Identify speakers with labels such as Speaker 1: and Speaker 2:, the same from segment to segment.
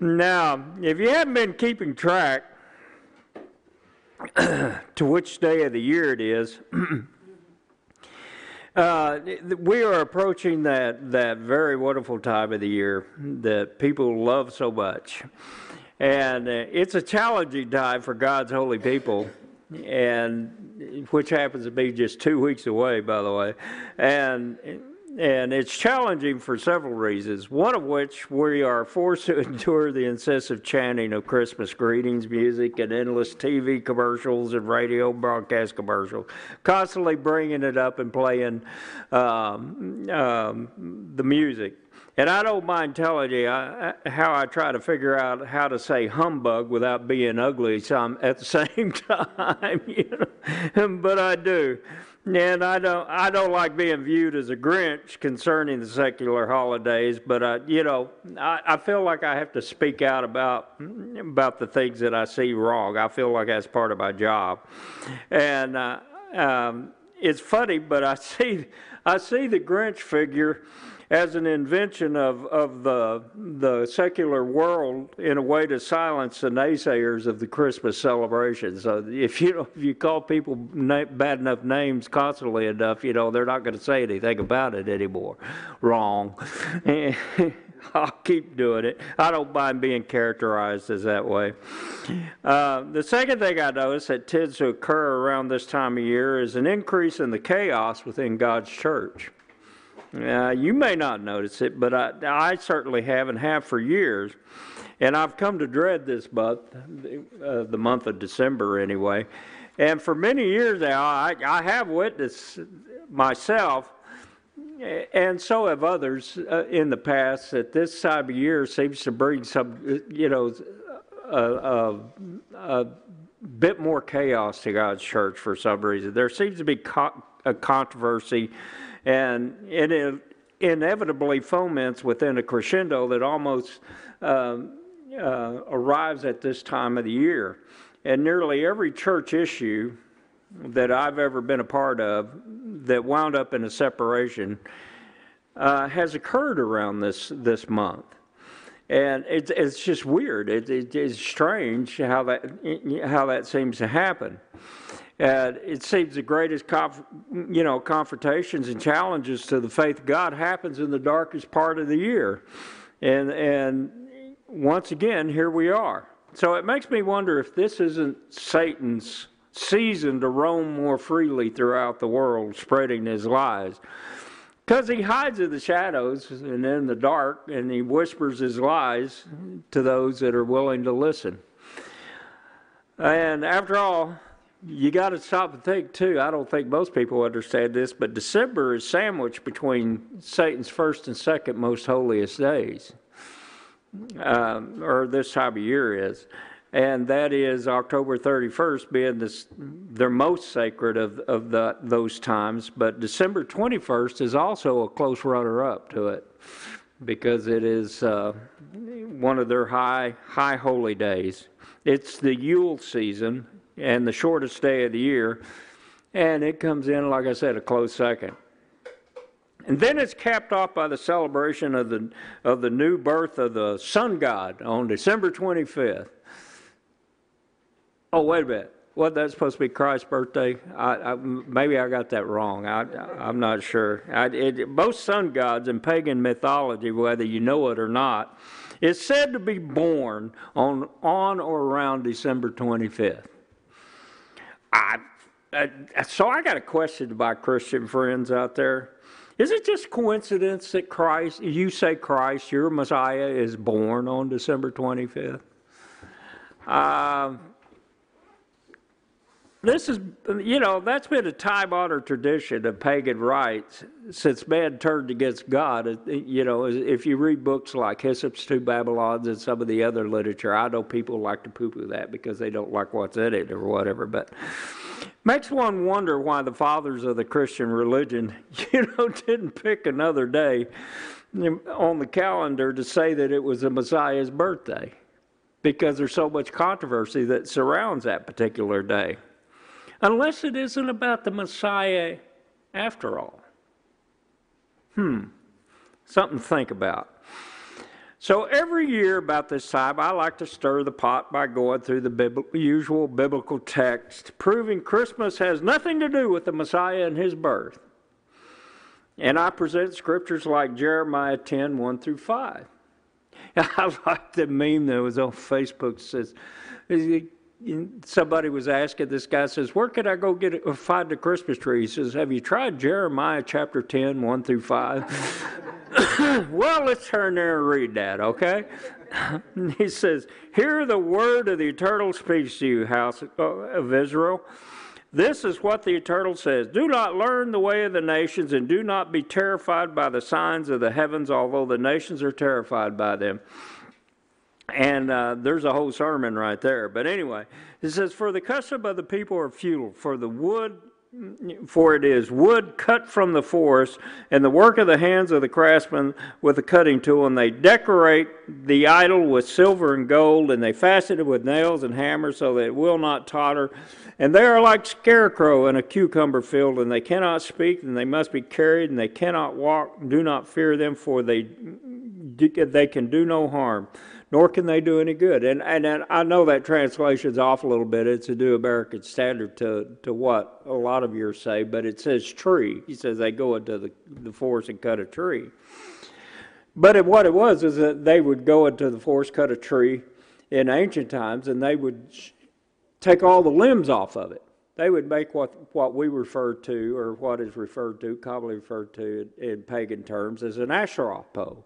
Speaker 1: Now, if you haven't been keeping track to which day of the year it is, uh, we are approaching that, that very wonderful time of the year that people love so much. And uh, it's a challenging time for God's holy people, and which happens to be just two weeks away, by the way. And and it's challenging for several reasons, one of which we are forced to endure the incessant chanting of Christmas greetings, music, and endless TV commercials and radio broadcast commercials, constantly bringing it up and playing um, um, the music. And I don't mind telling you how I try to figure out how to say humbug without being ugly some at the same time, you know? but I do. And I don't, I don't like being viewed as a Grinch concerning the secular holidays, but I, you know, I, I feel like I have to speak out about about the things that I see wrong. I feel like that's part of my job, and uh, um, it's funny, but I see, I see the Grinch figure as an invention of, of the, the secular world in a way to silence the naysayers of the Christmas celebration. So if you, if you call people na- bad enough names constantly enough, you know, they're not going to say anything about it anymore. Wrong. I'll keep doing it. I don't mind being characterized as that way. Uh, the second thing I notice that tends to occur around this time of year is an increase in the chaos within God's church. You may not notice it, but I, I, certainly have and have for years. And I've come to dread this month, uh, the month of December anyway. And for many years now, I, I have witnessed myself, and so have others uh, in the past, that this time of year seems to bring some, you know, a bit more chaos to God's church for some reason. There seems to be co- a controversy and it inevitably foments within a crescendo that almost um, uh, arrives at this time of the year. And nearly every church issue that I've ever been a part of that wound up in a separation uh, has occurred around this this month. And it's, it's just weird. It, it, it's strange how that, how that seems to happen. Uh, it seems the greatest, you know, confrontations and challenges to the faith of God happens in the darkest part of the year, and and once again, here we are. So it makes me wonder if this isn't Satan's season to roam more freely throughout the world, spreading his lies. Because he hides in the shadows and in the dark, and he whispers his lies to those that are willing to listen. And after all, you got to stop and think too. I don't think most people understand this, but December is sandwiched between Satan's first and second most holiest days, um, or this time of year is, and that is October 31st being this, their most sacred of of the, those times. But December 21st is also a close runner-up to it because it is uh, one of their high high holy days. It's the Yule season and the shortest day of the year. And it comes in, like I said, a close second. And then it's capped off by the celebration of the, of the new birth of the sun god on December 25th. Oh, wait a minute. What, that's supposed to be Christ's birthday? I, I, maybe I got that wrong. I, am not sure. I, it, most sun gods in pagan mythology, whether you know it or not, is said to be born on, on or around December 25th. I, I, so I got a question to my Christian friends out there. Is it just coincidence that Christ, you say Christ, your Messiah, is born on December 25th? Um, this is, you know, that's been a time honored tradition of pagan rites since man turned against God. Uh, you know, if you read books like Hislop's Two Babylons and some of the other literature, I know people like to poo poo that because they don't like what's in it or whatever, but makes one wonder why the fathers of the Christian religion, you know, didn't pick another day on the calendar to say that it was the Messiah's birthday because there's so much controversy that surrounds that particular day unless it isn't about the Messiah after all. Hmm, something to think about. So every year about this time, I like to stir the pot by going through the usual biblical text, proving Christmas has nothing to do with the Messiah and his birth. And I present scriptures like Jeremiah 10 1 through 5. I like the meme that was on Facebook says, somebody was asking this guy says where could i go get a, find the christmas tree? He says have you tried jeremiah chapter 10 1 through 5 well let's turn there and read that okay? He says hear the word of the eternal speaks to you house uh, of israel. This is what the eternal says do not learn the way of the nations and do not be terrified by the signs of the heavens although the nations are terrified by them and uh, there's a whole sermon right there. But anyway, it says, For the custom of the people are futile, for the wood for it is wood cut from the forest, and the work of the hands of the craftsman with a cutting tool. And they decorate the idol with silver and gold, and they fasten it with nails and hammers so that it will not totter. And they are like scarecrow in a cucumber field, and they cannot speak, and they must be carried, and they cannot walk. Do not fear them, for they they can do no harm nor can they do any good. And, and, and I know that translation's off a little bit. It's a New American Standard to, to what a lot of yours say, but it says tree. He says they go into the, the forest and cut a tree. But it, what it was is that they would go into the forest, cut a tree in ancient times, and they would take all the limbs off of it. They would make what, what we refer to, or what is referred to, commonly referred to in, in pagan terms, as an Asherah pole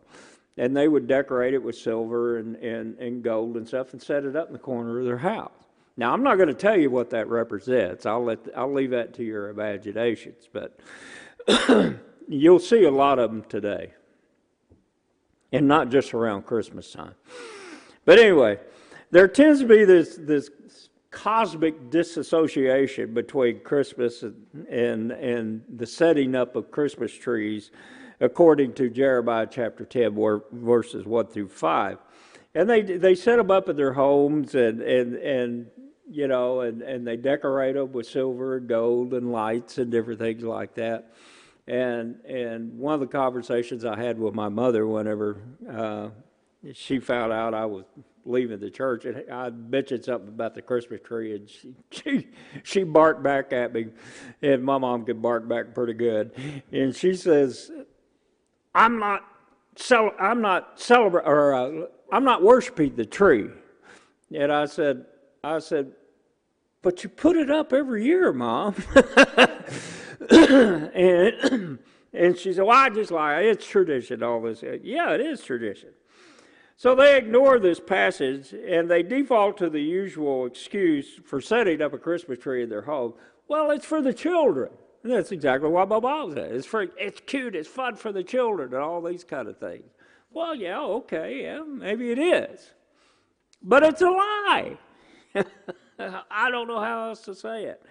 Speaker 1: and they would decorate it with silver and, and, and gold and stuff and set it up in the corner of their house. Now, I'm not going to tell you what that represents. I'll let I'll leave that to your imaginations, but you'll see a lot of them today, and not just around Christmas time. But anyway, there tends to be this this cosmic disassociation between Christmas and and, and the setting up of Christmas trees according to Jeremiah chapter 10, verses 1 through 5. And they, they set them up in their homes and, and, and you know, and, and they decorate them with silver and gold and lights and different things like that. And, and one of the conversations I had with my mother whenever uh, she found out I was leaving the church, and I mentioned something about the Christmas tree, and she she she barked back at me, and my mom could bark back pretty good, and she says, I'm not cel- I'm not celebrating or uh, I'm not worshiping the tree. And I said, I said, but you put it up every year, Mom. and and she said, Well, I just like it's tradition, all this. Yeah, it is tradition. So they ignore this passage and they default to the usual excuse for setting up a Christmas tree in their home. Well, it's for the children. That's exactly what my Bible says. It's, it's cute, it's fun for the children, and all these kind of things. Well, yeah, okay, yeah, maybe it is. But it's a lie. I don't know how else to say it.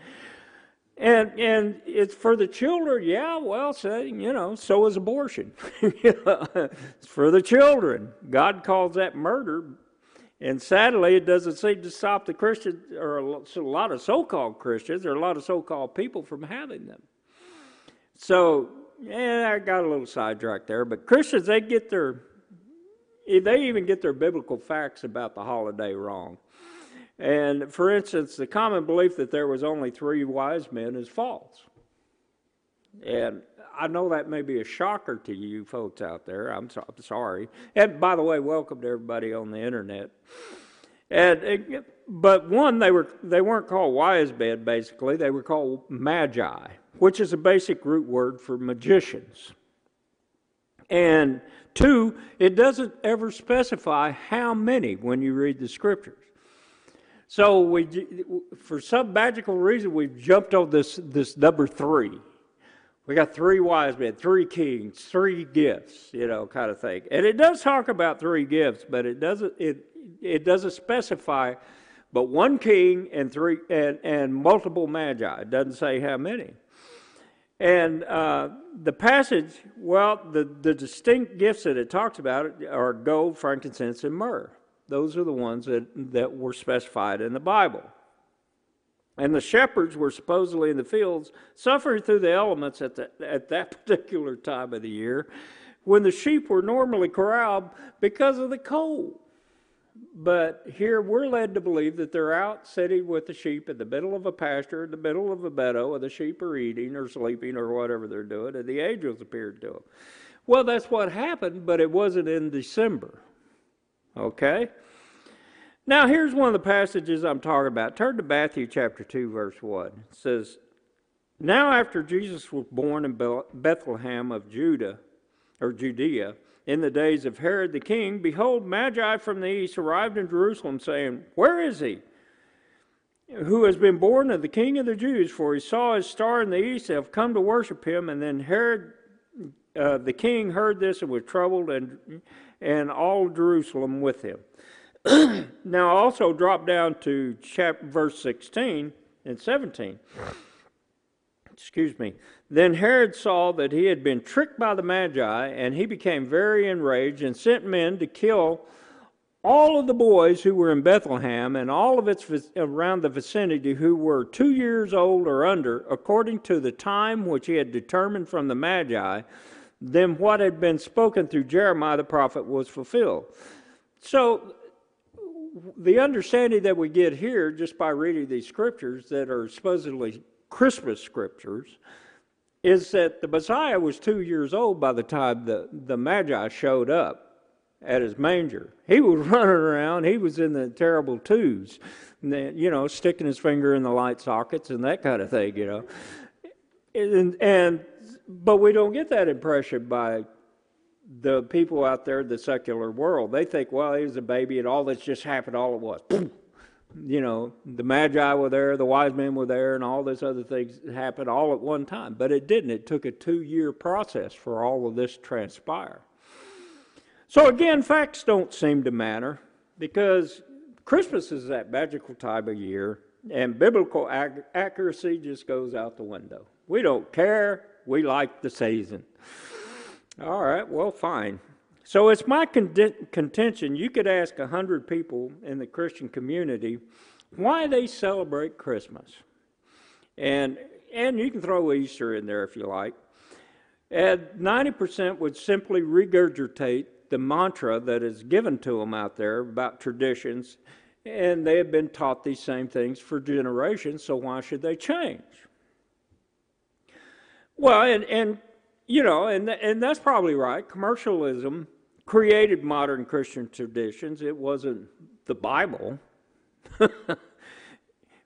Speaker 1: And and it's for the children, yeah, well, say, you know, so is abortion. it's for the children. God calls that murder, and sadly, it doesn't seem to stop the Christians, or a lot of so called Christians, or a lot of so called people from having them. So, yeah, I got a little sidetracked there, but Christians, they get their, they even get their biblical facts about the holiday wrong. And for instance, the common belief that there was only three wise men is false. And I know that may be a shocker to you folks out there. I'm, so, I'm sorry. And by the way, welcome to everybody on the internet. And but one, they were they weren't called wise men. Basically, they were called magi, which is a basic root word for magicians. And two, it doesn't ever specify how many when you read the scriptures. So we, for some magical reason, we've jumped on this this number three we got three wise men, three kings, three gifts, you know, kind of thing. And it does talk about three gifts, but it doesn't it it doesn't specify but one king and three and, and multiple magi. It doesn't say how many. And uh, the passage, well, the, the distinct gifts that it talks about are gold, frankincense, and myrrh. Those are the ones that, that were specified in the Bible. And the shepherds were supposedly in the fields, suffering through the elements at, the, at that particular time of the year, when the sheep were normally corralled because of the cold. But here we're led to believe that they're out sitting with the sheep in the middle of a pasture, in the middle of a meadow, and the sheep are eating or sleeping or whatever they're doing, and the angels appeared to them. Well, that's what happened, but it wasn't in December. Okay? Now, here's one of the passages I'm talking about. Turn to Matthew chapter 2, verse 1. It says, Now after Jesus was born in Bethlehem of Judah, or Judea, in the days of Herod the king, behold, Magi from the east arrived in Jerusalem, saying, Where is he? Who has been born of the king of the Jews? For he saw his star in the east and have come to worship him. And then Herod uh, the king heard this and was troubled, and, and all Jerusalem with him. now, also drop down to chapter, verse 16 and 17. Excuse me. Then Herod saw that he had been tricked by the Magi, and he became very enraged and sent men to kill all of the boys who were in Bethlehem and all of its around the vicinity who were two years old or under, according to the time which he had determined from the Magi, then what had been spoken through Jeremiah the prophet was fulfilled. So the understanding that we get here just by reading these scriptures that are supposedly Christmas scriptures is that the Messiah was two years old by the time the, the Magi showed up at his manger. He was running around, he was in the terrible twos, you know, sticking his finger in the light sockets and that kind of thing, you know. And, and but we don't get that impression by the people out there the secular world. They think, well, he was a baby and all this just happened all at once. you know, the Magi were there, the wise men were there, and all this other things happened all at one time. But it didn't. It took a two year process for all of this to transpire. So again, facts don't seem to matter because Christmas is that magical time of year, and biblical ac- accuracy just goes out the window. We don't care. We like the season. All right, well, fine. So it's my con- contention. You could ask a hundred people in the Christian community why they celebrate Christmas, and and you can throw Easter in there if you like. And ninety percent would simply regurgitate the mantra that is given to them out there about traditions, and they have been taught these same things for generations. So why should they change? Well, and, and you know, and, and that's probably right. Commercialism created modern Christian traditions. It wasn't the Bible,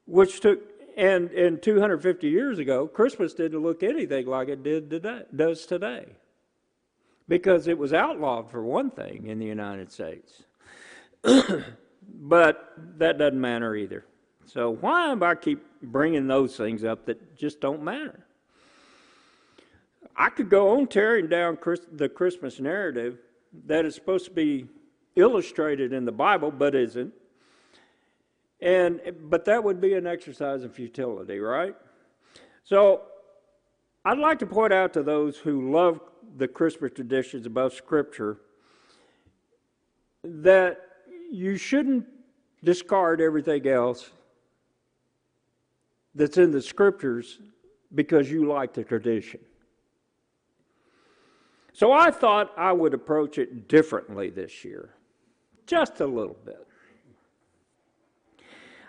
Speaker 1: which took, and, and 250 years ago, Christmas didn't look anything like it did today, does today. Because it was outlawed, for one thing, in the United States. but that doesn't matter either. So why am I keep bringing those things up that just don't matter? I could go on tearing down Chris, the Christmas narrative that is supposed to be illustrated in the Bible, but isn't. And but that would be an exercise in futility, right? So I'd like to point out to those who love the Christmas traditions above Scripture that you shouldn't discard everything else that's in the Scriptures because you like the tradition. So I thought I would approach it differently this year, just a little bit.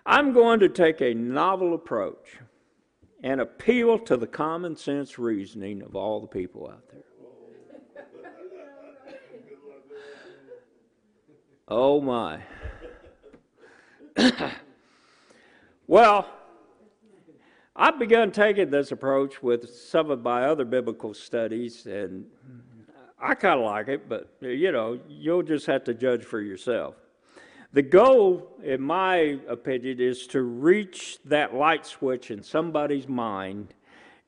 Speaker 1: I'm going to take a novel approach and appeal to the common sense reasoning of all the people out there. Oh my. well, I've begun taking this approach with some of my other biblical studies, and I kind of like it, but you know, you'll just have to judge for yourself. The goal, in my opinion, is to reach that light switch in somebody's mind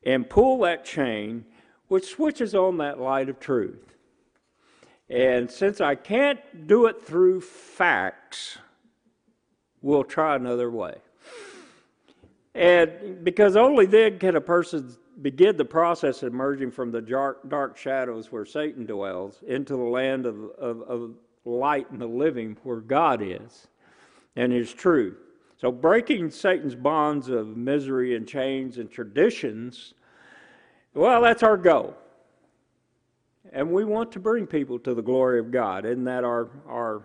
Speaker 1: and pull that chain, which switches on that light of truth. And since I can't do it through facts, we'll try another way. And because only then can a person begin the process of emerging from the dark, dark shadows where Satan dwells into the land of, of, of light and the living where God is and is true. So, breaking Satan's bonds of misery and chains and traditions, well, that's our goal. And we want to bring people to the glory of God. Isn't that our, our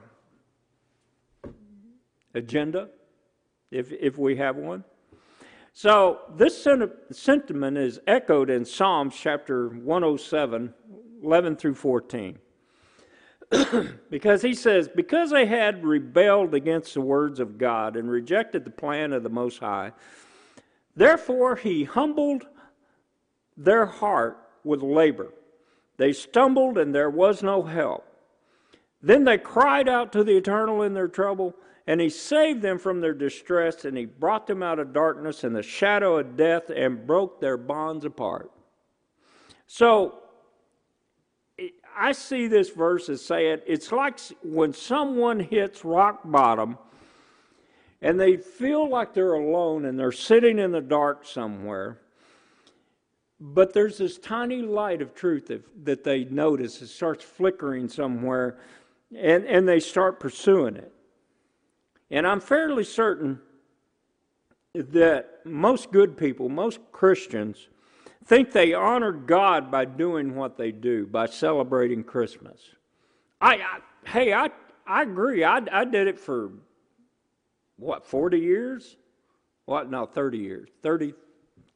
Speaker 1: agenda, if, if we have one? So, this sentiment is echoed in Psalms chapter 107, 11 through 14. because he says, Because they had rebelled against the words of God and rejected the plan of the Most High, therefore he humbled their heart with labor. They stumbled and there was no help. Then they cried out to the Eternal in their trouble, and he saved them from their distress, and he brought them out of darkness and the shadow of death and broke their bonds apart. So, I see this verse as saying it's like when someone hits rock bottom and they feel like they're alone and they're sitting in the dark somewhere but there's this tiny light of truth that, that they notice. It starts flickering somewhere, and, and they start pursuing it. And I'm fairly certain that most good people, most Christians, think they honor God by doing what they do, by celebrating Christmas. I, I hey, I, I agree. I, I did it for, what, 40 years? What, no, 30 years. 30,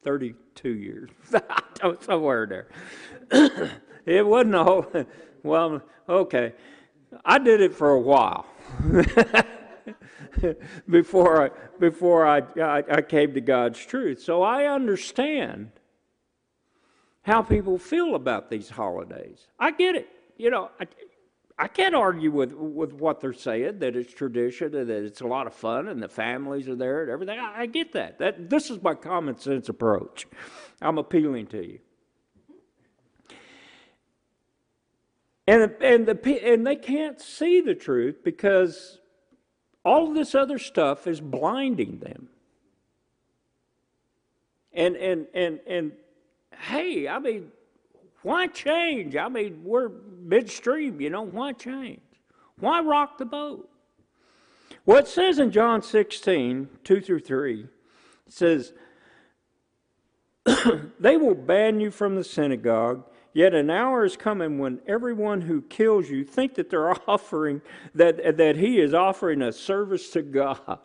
Speaker 1: 32 years, somewhere there. it wasn't a whole, well, okay. I did it for a while before I, before I, I, I came to God's truth. So I understand how people feel about these holidays. I get it. You know, I, I can't argue with, with what they're saying that it's tradition and that it's a lot of fun and the families are there and everything. I, I get that. That this is my common sense approach. I'm appealing to you. And and the and they can't see the truth because all of this other stuff is blinding them. And and and and hey, I mean, why change? I mean, we're midstream, you know, why change? Why rock the boat? Well, it says in John 16, 2 through 3, it says, They will ban you from the synagogue, yet an hour is coming when everyone who kills you think that they're offering, that, that he is offering a service to God.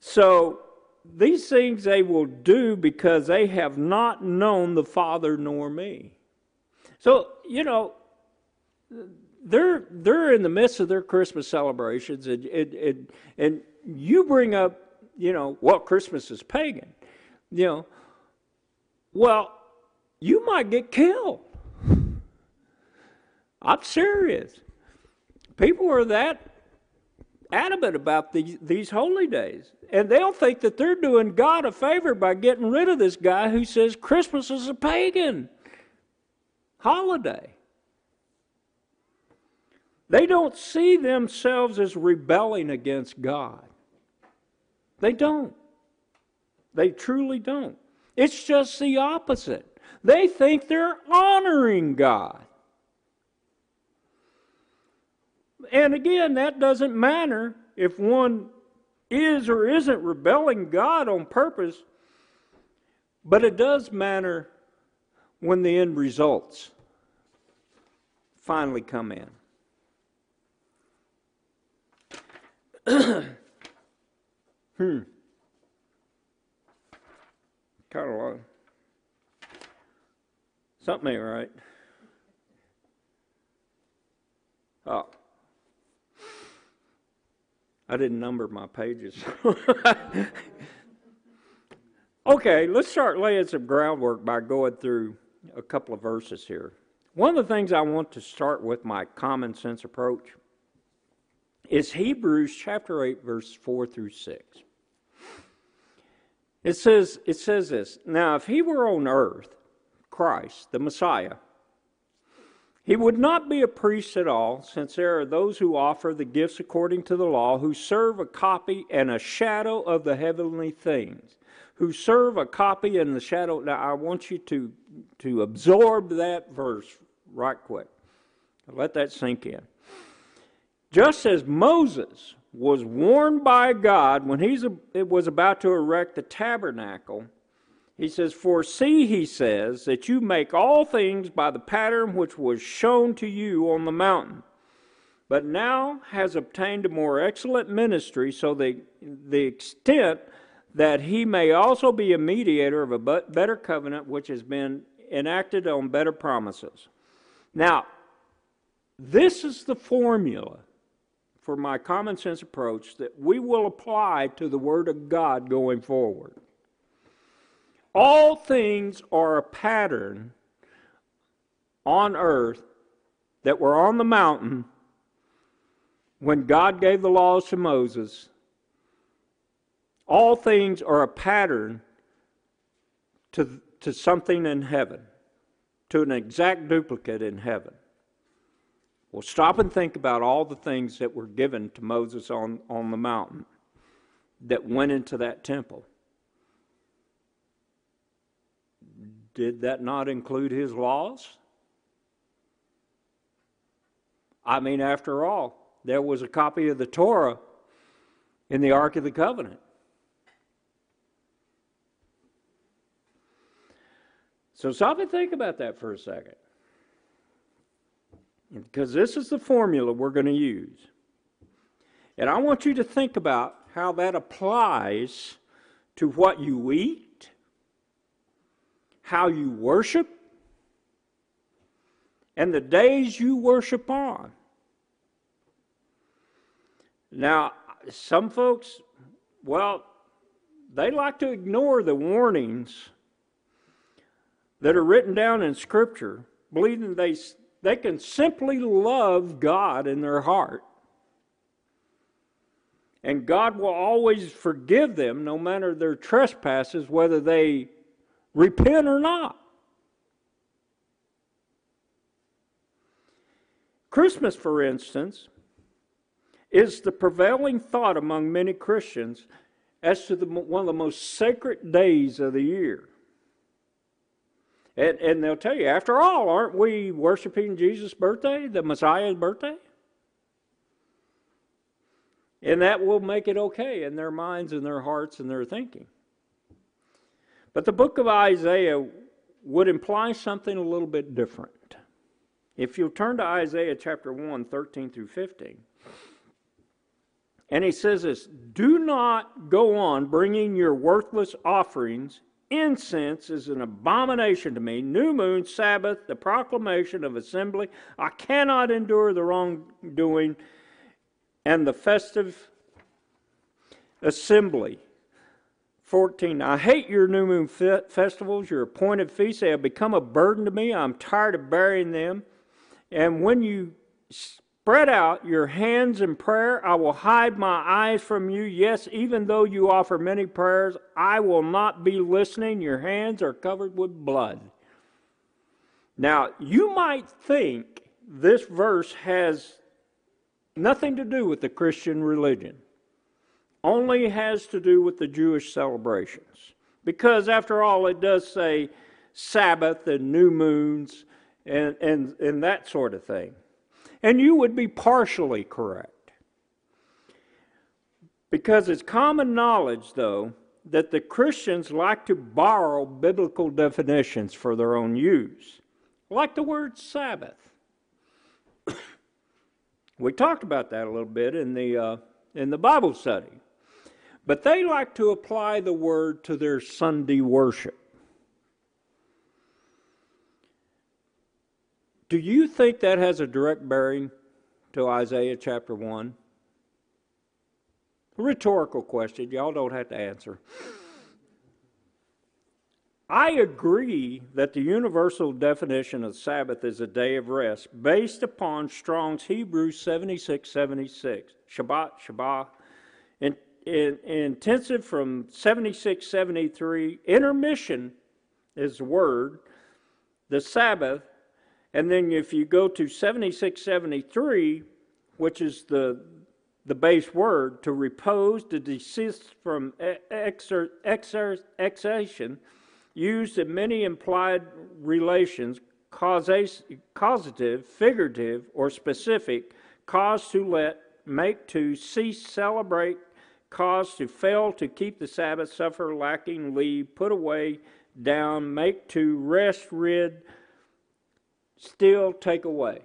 Speaker 1: So these things they will do because they have not known the Father nor me. So, you know, they're they're in the midst of their Christmas celebrations and and, and, and you bring up, you know, well, Christmas is pagan. You know, well, you might get killed. I'm serious. People are that adamant about these, these holy days. And they'll think that they're doing God a favor by getting rid of this guy who says Christmas is a pagan holiday. They don't see themselves as rebelling against God. They don't. They truly don't. It's just the opposite. They think they're honoring God. And again, that doesn't matter if one is or isn't rebelling God on purpose, but it does matter when the end results finally come in. hmm. Kind of long. Something ain't right. Oh. I didn't number my pages. okay, let's start laying some groundwork by going through a couple of verses here. One of the things I want to start with my common sense approach is Hebrews chapter 8 verse 4 through 6. It says it says this, now if he were on earth, Christ, the Messiah, he would not be a priest at all, since there are those who offer the gifts according to the law, who serve a copy and a shadow of the heavenly things. Who serve a copy and the shadow. Now, I want you to, to absorb that verse right quick. Let that sink in. Just as Moses was warned by God when he was about to erect the tabernacle, He says, For see, he says, that you make all things by the pattern which was shown to you on the mountain. But now has obtained a more excellent ministry, so the, the extent that he may also be a mediator of a better covenant which has been enacted on better promises. Now, this is the formula for my common sense approach that we will apply to the Word of God going forward. All things are a pattern on earth that were on the mountain when God gave the laws to Moses. All things are a pattern to, to something in heaven, to an exact duplicate in heaven. Well, stop and think about all the things that were given to Moses on, on the mountain that went into that temple. Did that not include his laws? I mean, after all, there was a copy of the Torah in the Ark of the Covenant. So stop and think about that for a second. Because this is the formula we're going to use. And I want you to think about how that applies to what you eat how you worship, and the days you worship on. Now, some folks, well, they like to ignore the warnings that are written down in Scripture, believing they, they can simply love God in their heart. And God will always forgive them no matter their trespasses, whether they repent or not. Christmas, for instance, is the prevailing thought among many Christians as to the, one of the most sacred days of the year. And, and they'll tell you, after all, aren't we worshiping Jesus' birthday, the Messiah's birthday? And that will make it okay in their minds and their hearts and their thinking. But the book of Isaiah would imply something a little bit different. If you turn to Isaiah chapter 1, 13 through 15, and he says this Do not go on bringing your worthless offerings. Incense is an abomination to me. New moon, Sabbath, the proclamation of assembly. I cannot endure the wrongdoing and the festive assembly. 14. I hate your new moon festivals, your appointed feasts. They have become a burden to me. I'm tired of bearing them. And when you spread out your hands in prayer, I will hide my eyes from you. Yes, even though you offer many prayers, I will not be listening. Your hands are covered with blood. Now, you might think this verse has nothing to do with the Christian religion only has to do with the Jewish celebrations. Because, after all, it does say Sabbath and new moons and, and, and that sort of thing. And you would be partially correct. Because it's common knowledge, though, that the Christians like to borrow biblical definitions for their own use, like the word Sabbath. we talked about that a little bit in the, uh, in the Bible study. But they like to apply the word to their Sunday worship. Do you think that has a direct bearing to Isaiah chapter 1? Rhetorical question. Y'all don't have to answer. I agree that the universal definition of Sabbath is a day of rest based upon Strong's Hebrew 7676. Shabbat, Shabbat, and in, intensive from 76 73 intermission is the word the sabbath. And then if you go to 76 73 which is the the base word to repose to desist from exer, exer, exertion used in many implied relations causative figurative or specific cause to let make to cease celebrate cause to fail to keep the Sabbath, suffer, lacking, leave, put away, down, make to, rest, rid, still, take away.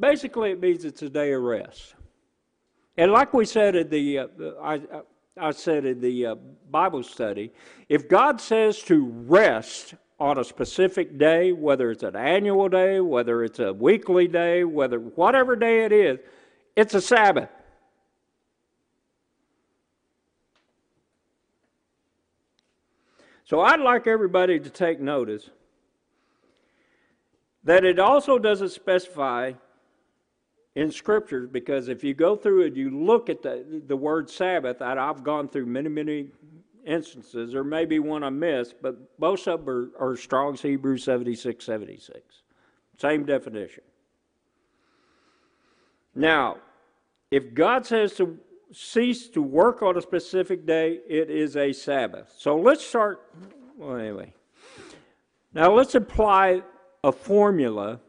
Speaker 1: Basically, it means it's a day of rest. And like we said at the, uh, I, I said in the uh, Bible study, if God says to rest on a specific day, whether it's an annual day, whether it's a weekly day, whether whatever day it is, it's a Sabbath. So I'd like everybody to take notice that it also doesn't specify in scriptures because if you go through it, you look at the, the word Sabbath, and I've gone through many, many instances. There may be one I missed, but most of them are, are Strong's Hebrew 7676. Same definition. Now, if God says to cease to work on a specific day, it is a Sabbath. So let's start. Well, anyway. Now let's apply a formula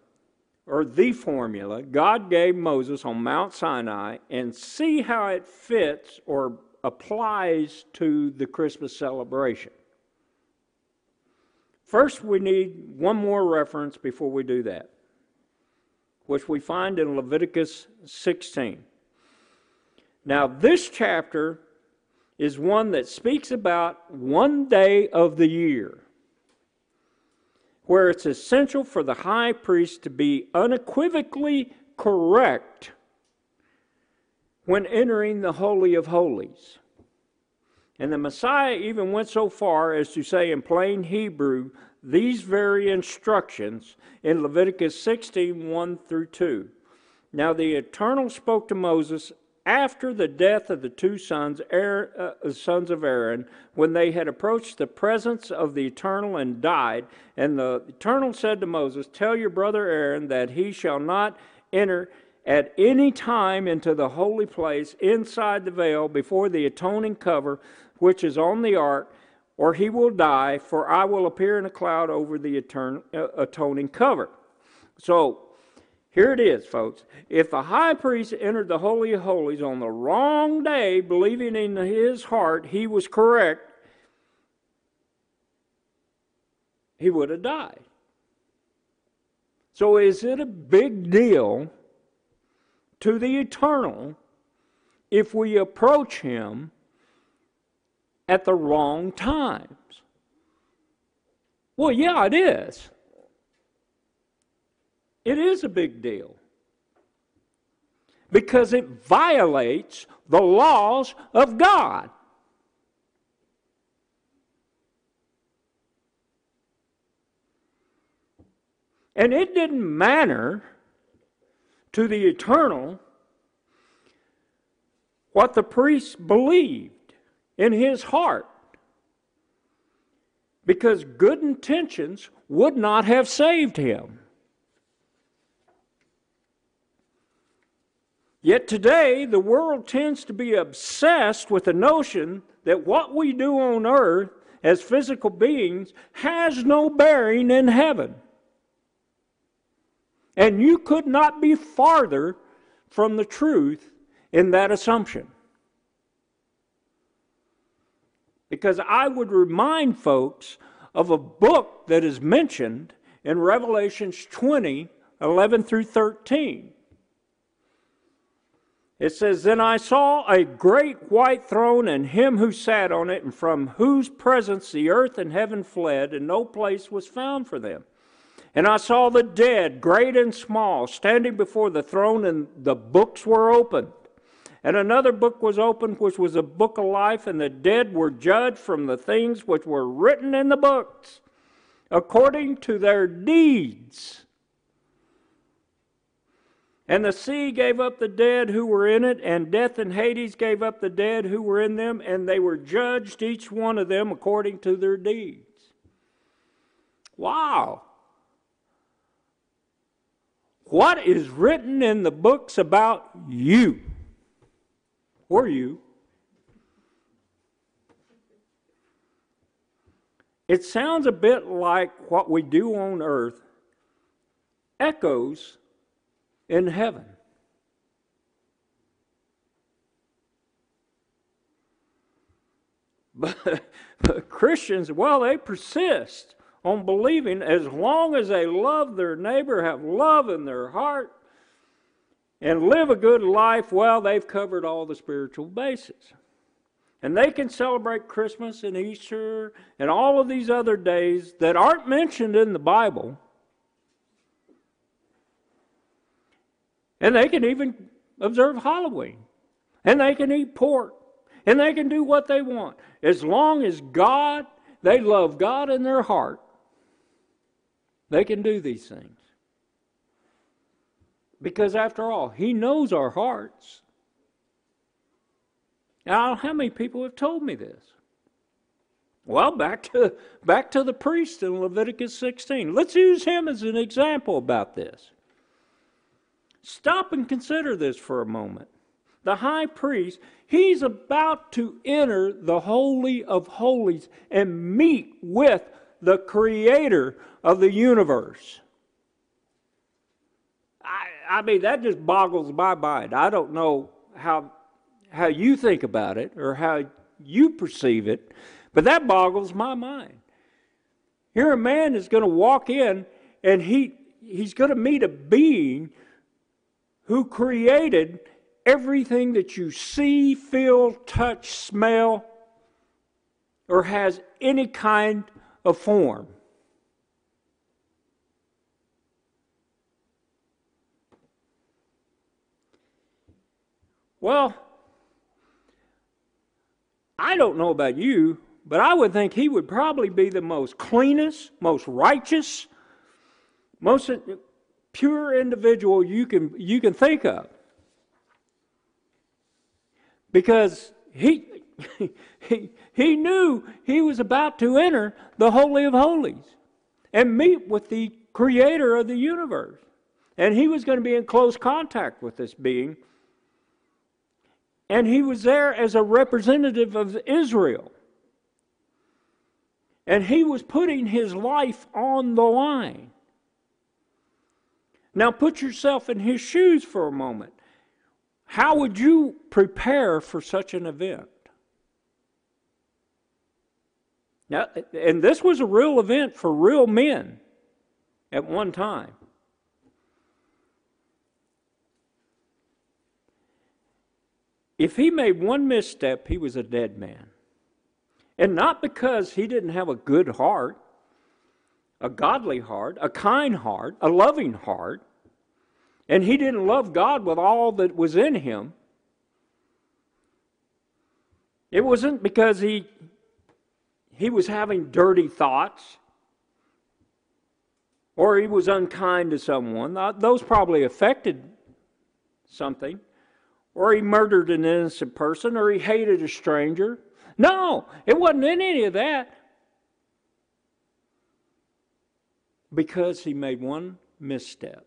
Speaker 1: or the formula God gave Moses on Mount Sinai and see how it fits or applies to the Christmas celebration. First, we need one more reference before we do that, which we find in Leviticus 16. Now, this chapter is one that speaks about one day of the year where it's essential for the high priest to be unequivocally correct when entering the Holy of Holies. And the Messiah even went so far as to say in plain Hebrew these very instructions in Leviticus 16 1 through 2. Now the Eternal spoke to Moses after the death of the two sons, Aaron, uh, sons of Aaron, when they had approached the presence of the Eternal and died, and the Eternal said to Moses, Tell your brother Aaron that he shall not enter at any time into the holy place inside the veil before the atoning cover which is on the ark, or he will die, for I will appear in a cloud over the uh, atoning cover. So, here it is, folks. If the high priest entered the Holy of Holies on the wrong day, believing in his heart he was correct, he would have died. So, is it a big deal to the eternal if we approach him at the wrong times? Well, yeah, it is. It is a big deal because it violates the laws of God. And it didn't matter to the eternal what the priests believed in his heart. Because good intentions would not have saved him. Yet today, the world tends to be obsessed with the notion that what we do on earth as physical beings has no bearing in heaven. And you could not be farther from the truth in that assumption. Because I would remind folks of a book that is mentioned in Revelations 20 11 through 13. It says, Then I saw a great white throne and him who sat on it, and from whose presence the earth and heaven fled, and no place was found for them. And I saw the dead, great and small, standing before the throne, and the books were opened. And another book was opened, which was a book of life, and the dead were judged from the things which were written in the books, according to their deeds. And the sea gave up the dead who were in it, and death and Hades gave up the dead who were in them, and they were judged, each one of them, according to their deeds. Wow. What is written in the books about you? Or you? It sounds a bit like what we do on earth echoes in heaven. But, but Christians, well, they persist on believing as long as they love their neighbor, have love in their heart, and live a good life, well, they've covered all the spiritual bases. And they can celebrate Christmas and Easter and all of these other days that aren't mentioned in the Bible. And they can even observe Halloween. And they can eat pork. And they can do what they want. As long as God, they love God in their heart, they can do these things. Because after all, He knows our hearts. Now, how many people have told me this? Well, back to back to the priest in Leviticus 16. Let's use him as an example about this. Stop and consider this for a moment. The high priest, he's about to enter the holy of holies and meet with the creator of the universe. I, mean, that just boggles my mind. I don't know how how you think about it or how you perceive it, but that boggles my mind. Here, a man is going to walk in and he, he's going to meet a being who created everything that you see, feel, touch, smell, or has any kind of form. Well, I don't know about you, but I would think he would probably be the most cleanest, most righteous, most pure individual you can you can think of. Because he he, he knew he was about to enter the holy of holies and meet with the creator of the universe. And he was going to be in close contact with this being and he was there as a representative of Israel. And he was putting his life on the line. Now put yourself in his shoes for a moment. How would you prepare for such an event? Now, and this was a real event for real men at one time. If he made one misstep, he was a dead man. And not because he didn't have a good heart, a godly heart, a kind heart, a loving heart, and he didn't love God with all that was in him. It wasn't because he he was having dirty thoughts or he was unkind to someone. Those probably affected something or he murdered an innocent person, or he hated a stranger. No, it wasn't in any of that. Because he made one misstep.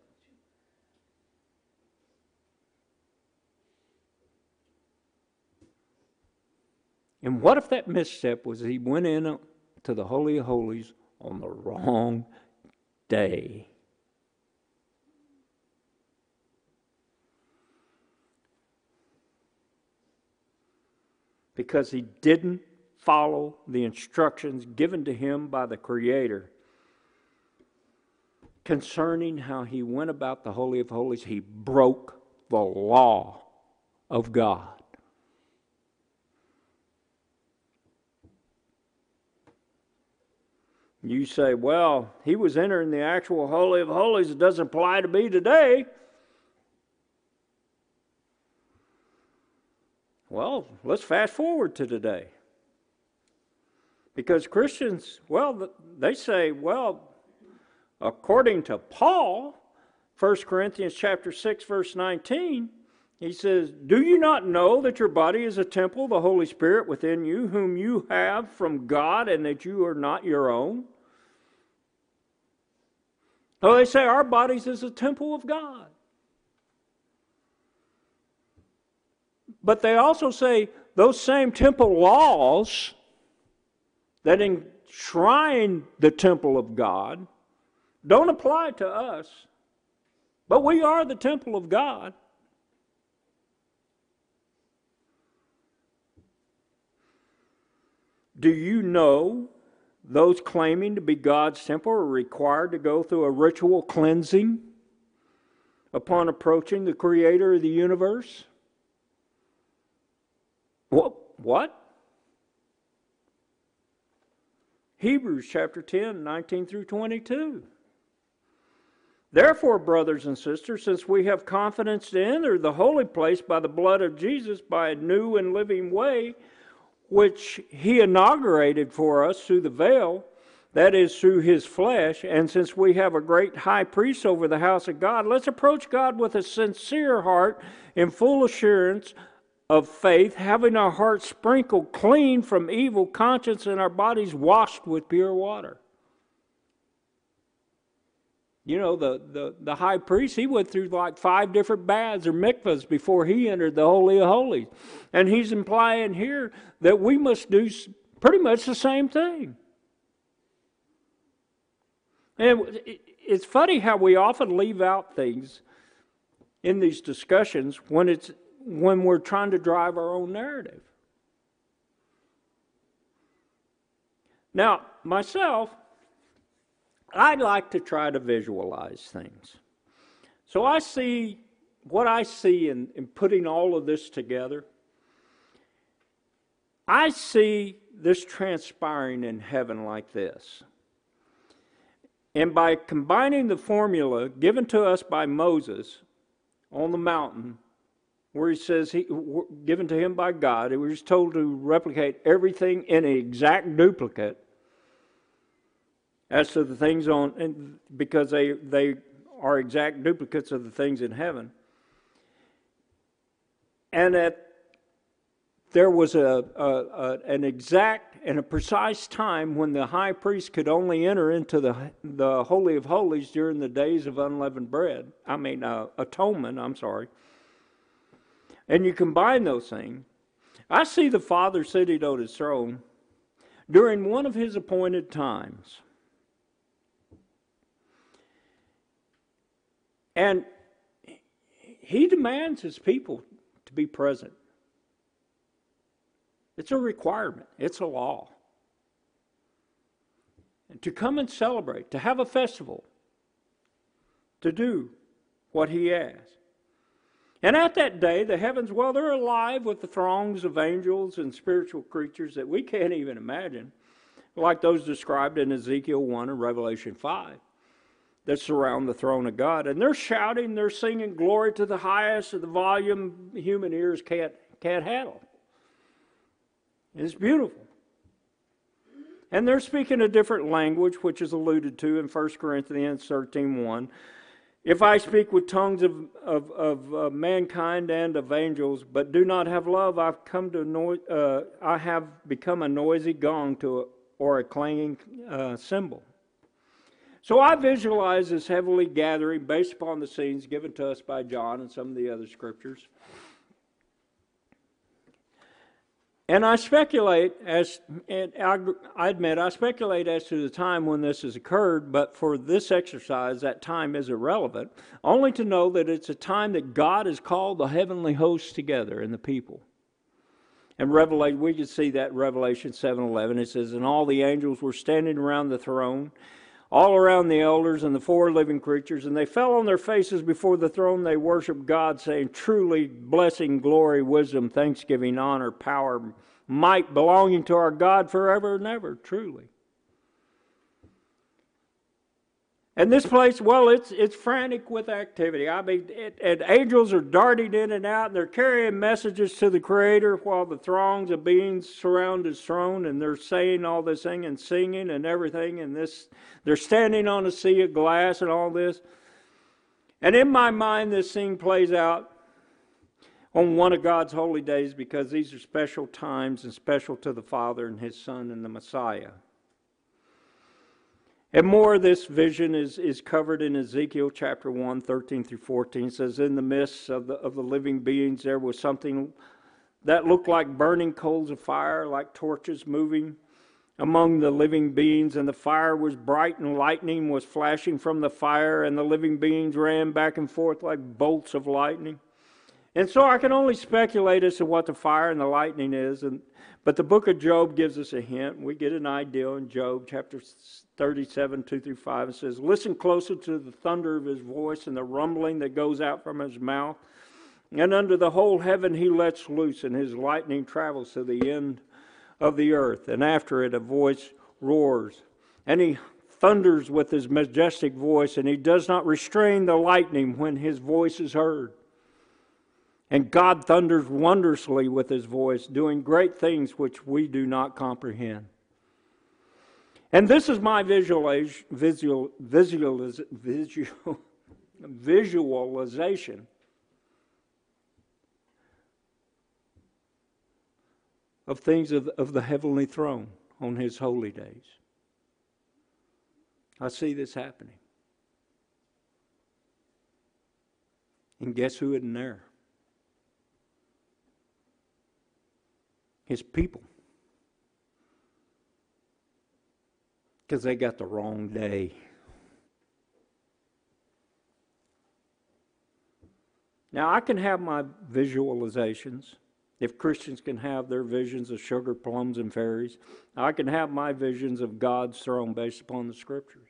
Speaker 1: And what if that misstep was he went in to the Holy of Holies on the wrong day? Because he didn't follow the instructions given to him by the Creator concerning how he went about the Holy of Holies. He broke the law of God. You say, well, he was entering the actual Holy of Holies. It doesn't apply to me today. Well, let's fast forward to today. Because Christians, well, they say, well, according to Paul, 1 Corinthians chapter 6 verse 19, he says, "Do you not know that your body is a temple of the Holy Spirit within you, whom you have from God, and that you are not your own?" So they say our bodies is a temple of God. But they also say those same temple laws that enshrine the temple of God don't apply to us. But we are the temple of God. Do you know those claiming to be God's temple are required to go through a ritual cleansing upon approaching the creator of the universe? What? What? Hebrews chapter 10, 19 through 22. Therefore, brothers and sisters, since we have confidence to enter the holy place by the blood of Jesus by a new and living way, which he inaugurated for us through the veil, that is, through his flesh, and since we have a great high priest over the house of God, let's approach God with a sincere heart in full assurance of faith, having our hearts sprinkled clean from evil conscience and our bodies washed with pure water. You know, the, the, the high priest, he went through like five different baths or mikvahs before he entered the Holy of Holies. And he's implying here that we must do pretty much the same thing. And it's funny how we often leave out things in these discussions when, it's, when we're trying to drive our own narrative. Now, myself, I like to try to visualize things. So I see what I see in, in putting all of this together. I see this transpiring in heaven like this. And by combining the formula given to us by Moses on the mountain, where he says he given to him by God, he was told to replicate everything in an exact duplicate as to the things on, because they, they are exact duplicates of the things in heaven. And that there was a, a, a, an exact and a precise time when the high priest could only enter into the, the Holy of Holies during the days of unleavened bread. I mean, uh, atonement, I'm sorry. And you combine those things. I see the Father sitting on his throne during one of his appointed times. And he demands his people to be present. It's a requirement, it's a law. And to come and celebrate, to have a festival, to do what he asks. And at that day, the heavens, well, they're alive with the throngs of angels and spiritual creatures that we can't even imagine, like those described in Ezekiel 1 and Revelation 5 that surround the throne of God. And they're shouting, they're singing glory to the highest of the volume human ears can't, can't handle. It's beautiful. And they're speaking a different language, which is alluded to in 1 Corinthians 13 1. If I speak with tongues of, of, of uh, mankind and of angels, but do not have love, I've come to uh, I have become a noisy gong to a, or a clanging uh, cymbal. So I visualize this heavenly gathering based upon the scenes given to us by John and some of the other scriptures. And I speculate as, and I admit, I speculate as to the time when this has occurred, but for this exercise, that time is irrelevant, only to know that it's a time that God has called the heavenly hosts together and the people. And Revelation, we can see that Revelation 7:11. It says, "And all the angels were standing around the throne, all around the elders and the four living creatures, and they fell on their faces before the throne. They worshiped God, saying, Truly, blessing, glory, wisdom, thanksgiving, honor, power, might belonging to our God forever and ever, truly. And this place, well, it's it's frantic with activity. I mean, it, and angels are darting in and out, and they're carrying messages to the Creator while the throngs of beings surround His throne, and they're saying all this thing and singing and everything. And this, they're standing on a sea of glass and all this. And in my mind, this scene plays out on one of God's holy days because these are special times and special to the Father and His Son and the Messiah. And more of this vision is, is covered in Ezekiel chapter 1, 13 through 14. It says, In the midst of the, of the living beings, there was something that looked like burning coals of fire, like torches moving among the living beings. And the fire was bright, and lightning was flashing from the fire, and the living beings ran back and forth like bolts of lightning. And so I can only speculate as to what the fire and the lightning is. And, but the book of Job gives us a hint. We get an idea in Job chapter 37, 2 through 5. It says, Listen closer to the thunder of his voice and the rumbling that goes out from his mouth. And under the whole heaven he lets loose, and his lightning travels to the end of the earth. And after it, a voice roars. And he thunders with his majestic voice, and he does not restrain the lightning when his voice is heard. And God thunders wondrously with his voice, doing great things which we do not comprehend. And this is my visualiz- visual, visual, visualization of things of, of the heavenly throne on his holy days. I see this happening. And guess who isn't there? His people. Because they got the wrong day. Now, I can have my visualizations. If Christians can have their visions of sugar plums and fairies, I can have my visions of God's throne based upon the scriptures.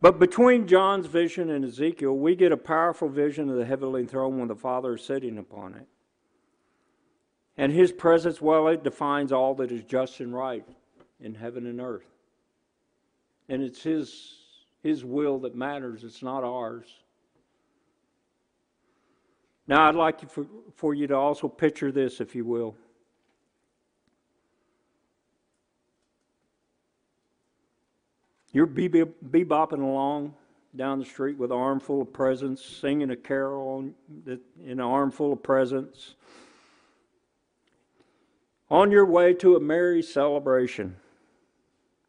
Speaker 1: But between John's vision and Ezekiel, we get a powerful vision of the heavenly throne when the Father is sitting upon it. And his presence, well, it defines all that is just and right in heaven and earth. And it's his, his will that matters, it's not ours. Now, I'd like for, for you to also picture this, if you will. You're bebopping along down the street with an armful of presents, singing a carol in an armful of presents on your way to a merry celebration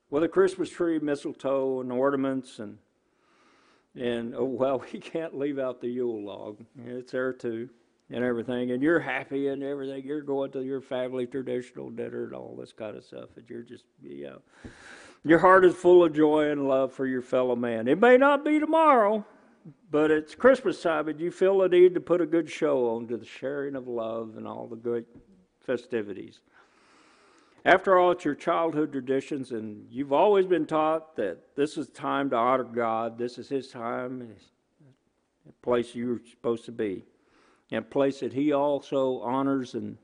Speaker 1: with a Christmas tree, mistletoe, and ornaments, and and oh well, we can't leave out the Yule log. It's there too, and everything. And you're happy and everything. You're going to your family traditional dinner and all this kind of stuff, and you're just you know, your heart is full of joy and love for your fellow man. It may not be tomorrow, but it's Christmas time, and you feel the need to put a good show on to the sharing of love and all the good festivities. After all, it's your childhood traditions, and you've always been taught that this is time to honor God. This is His time, a place you're supposed to be, and a place that He also honors and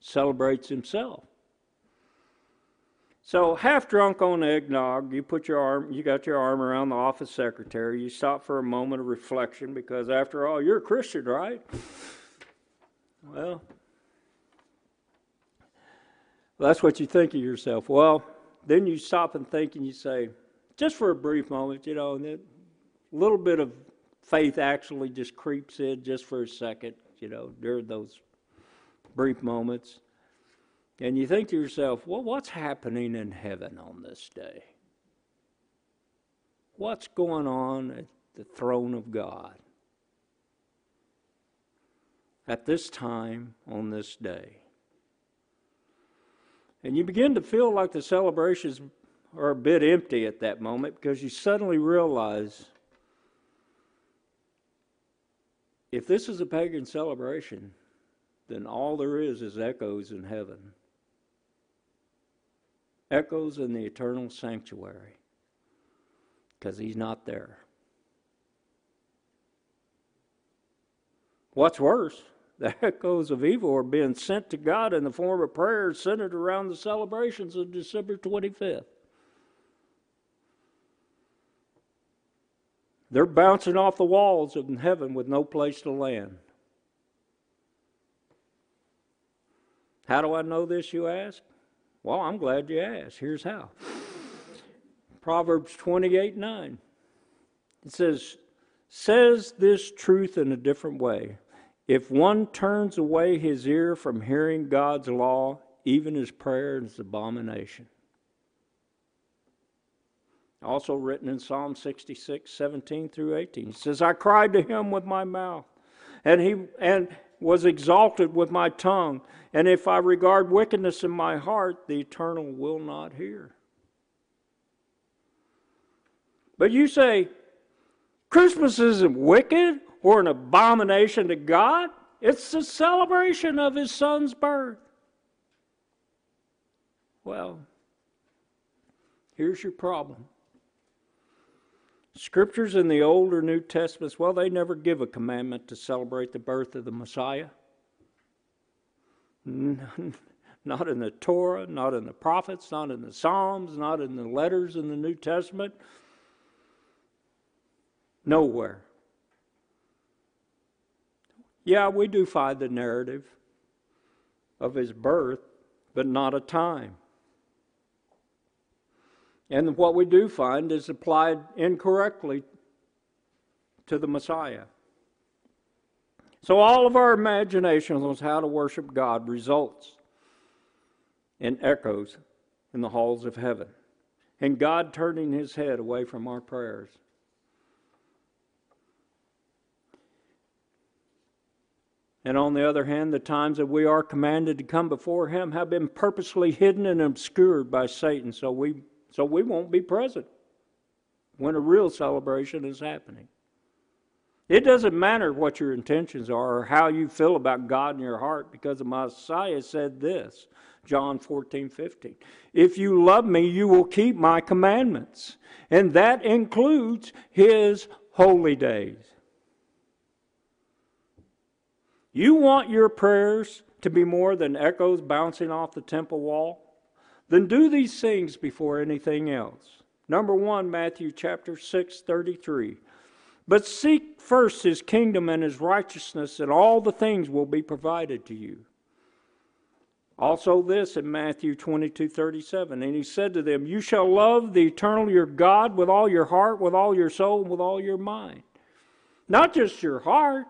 Speaker 1: celebrates Himself. So, half drunk on eggnog, you put your arm, you got your arm around the office secretary. You stop for a moment of reflection because, after all, you're a Christian, right? Well, well, that's what you think of yourself. Well, then you stop and think and you say, just for a brief moment, you know, and then a little bit of faith actually just creeps in just for a second, you know, during those brief moments. And you think to yourself, well, what's happening in heaven on this day? What's going on at the throne of God at this time on this day? And you begin to feel like the celebrations are a bit empty at that moment because you suddenly realize if this is a pagan celebration, then all there is is echoes in heaven. Echoes in the eternal sanctuary because he's not there. What's worse, the echoes of evil are being sent to God in the form of prayers centered around the celebrations of December 25th. They're bouncing off the walls of heaven with no place to land. How do I know this, you ask? Well, I'm glad you asked. Here's how Proverbs 28 9. It says, Says this truth in a different way. If one turns away his ear from hearing God's law, even his prayer is abomination. Also written in Psalm 66, 17 through 18. He says, I cried to him with my mouth, and he and was exalted with my tongue. And if I regard wickedness in my heart, the eternal will not hear. But you say, Christmas isn't wicked or an abomination to God. It's the celebration of his son's birth. Well, here's your problem. Scriptures in the Old or New Testaments, well, they never give a commandment to celebrate the birth of the Messiah. Not in the Torah, not in the prophets, not in the Psalms, not in the letters in the New Testament. Nowhere. Yeah, we do find the narrative of his birth, but not a time. And what we do find is applied incorrectly to the Messiah. So all of our imaginations on how to worship God results in echoes in the halls of heaven, and God turning his head away from our prayers. And on the other hand, the times that we are commanded to come before him have been purposely hidden and obscured by Satan, so we so we won't be present when a real celebration is happening. It doesn't matter what your intentions are or how you feel about God in your heart because the Messiah said this John 14, 15. If you love me, you will keep my commandments. And that includes his holy days. You want your prayers to be more than echoes bouncing off the temple wall? Then do these things before anything else. Number one, Matthew chapter 6, 33. But seek first his kingdom and his righteousness, and all the things will be provided to you. Also, this in Matthew 22 37. And he said to them, You shall love the eternal your God with all your heart, with all your soul, and with all your mind. Not just your heart,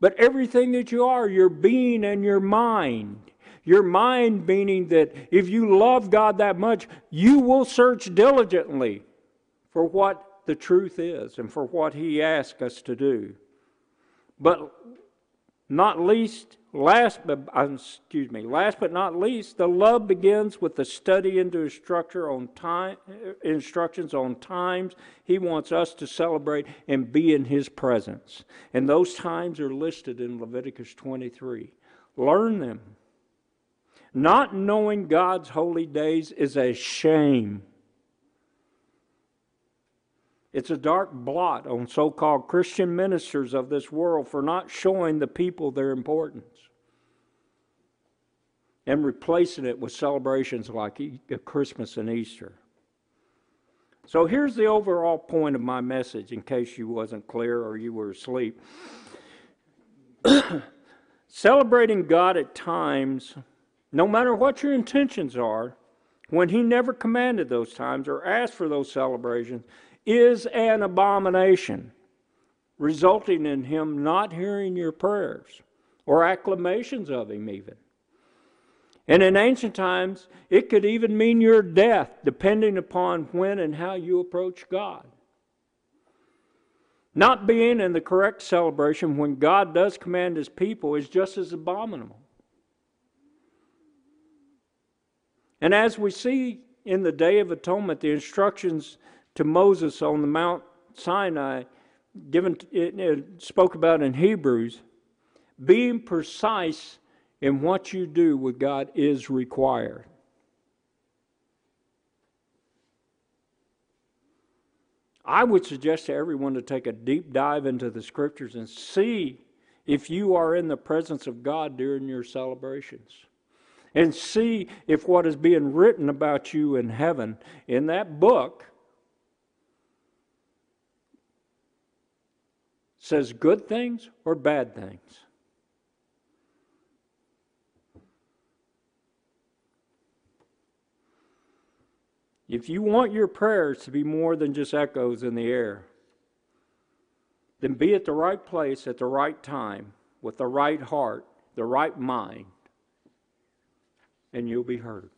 Speaker 1: but everything that you are, your being and your mind. Your mind meaning that if you love God that much, you will search diligently for what the truth is and for what He asks us to do. But not least, last but uh, excuse me, last but not least, the love begins with the study into structure on time, instructions on times He wants us to celebrate and be in His presence. And those times are listed in Leviticus 23. Learn them. Not knowing God's holy days is a shame. It's a dark blot on so called Christian ministers of this world for not showing the people their importance and replacing it with celebrations like uh, Christmas and Easter. So here's the overall point of my message in case you wasn't clear or you were asleep. Celebrating God at times, no matter what your intentions are, when He never commanded those times or asked for those celebrations, is an abomination, resulting in him not hearing your prayers or acclamations of him, even. And in ancient times, it could even mean your death, depending upon when and how you approach God. Not being in the correct celebration when God does command his people is just as abominable. And as we see in the Day of Atonement, the instructions to Moses on the Mount Sinai, given it, it spoke about in Hebrews, being precise in what you do with God is required. I would suggest to everyone to take a deep dive into the scriptures and see if you are in the presence of God during your celebrations. And see if what is being written about you in heaven in that book says good things or bad things. If you want your prayers to be more than just echoes in the air, then be at the right place at the right time with the right heart, the right mind, and you'll be heard.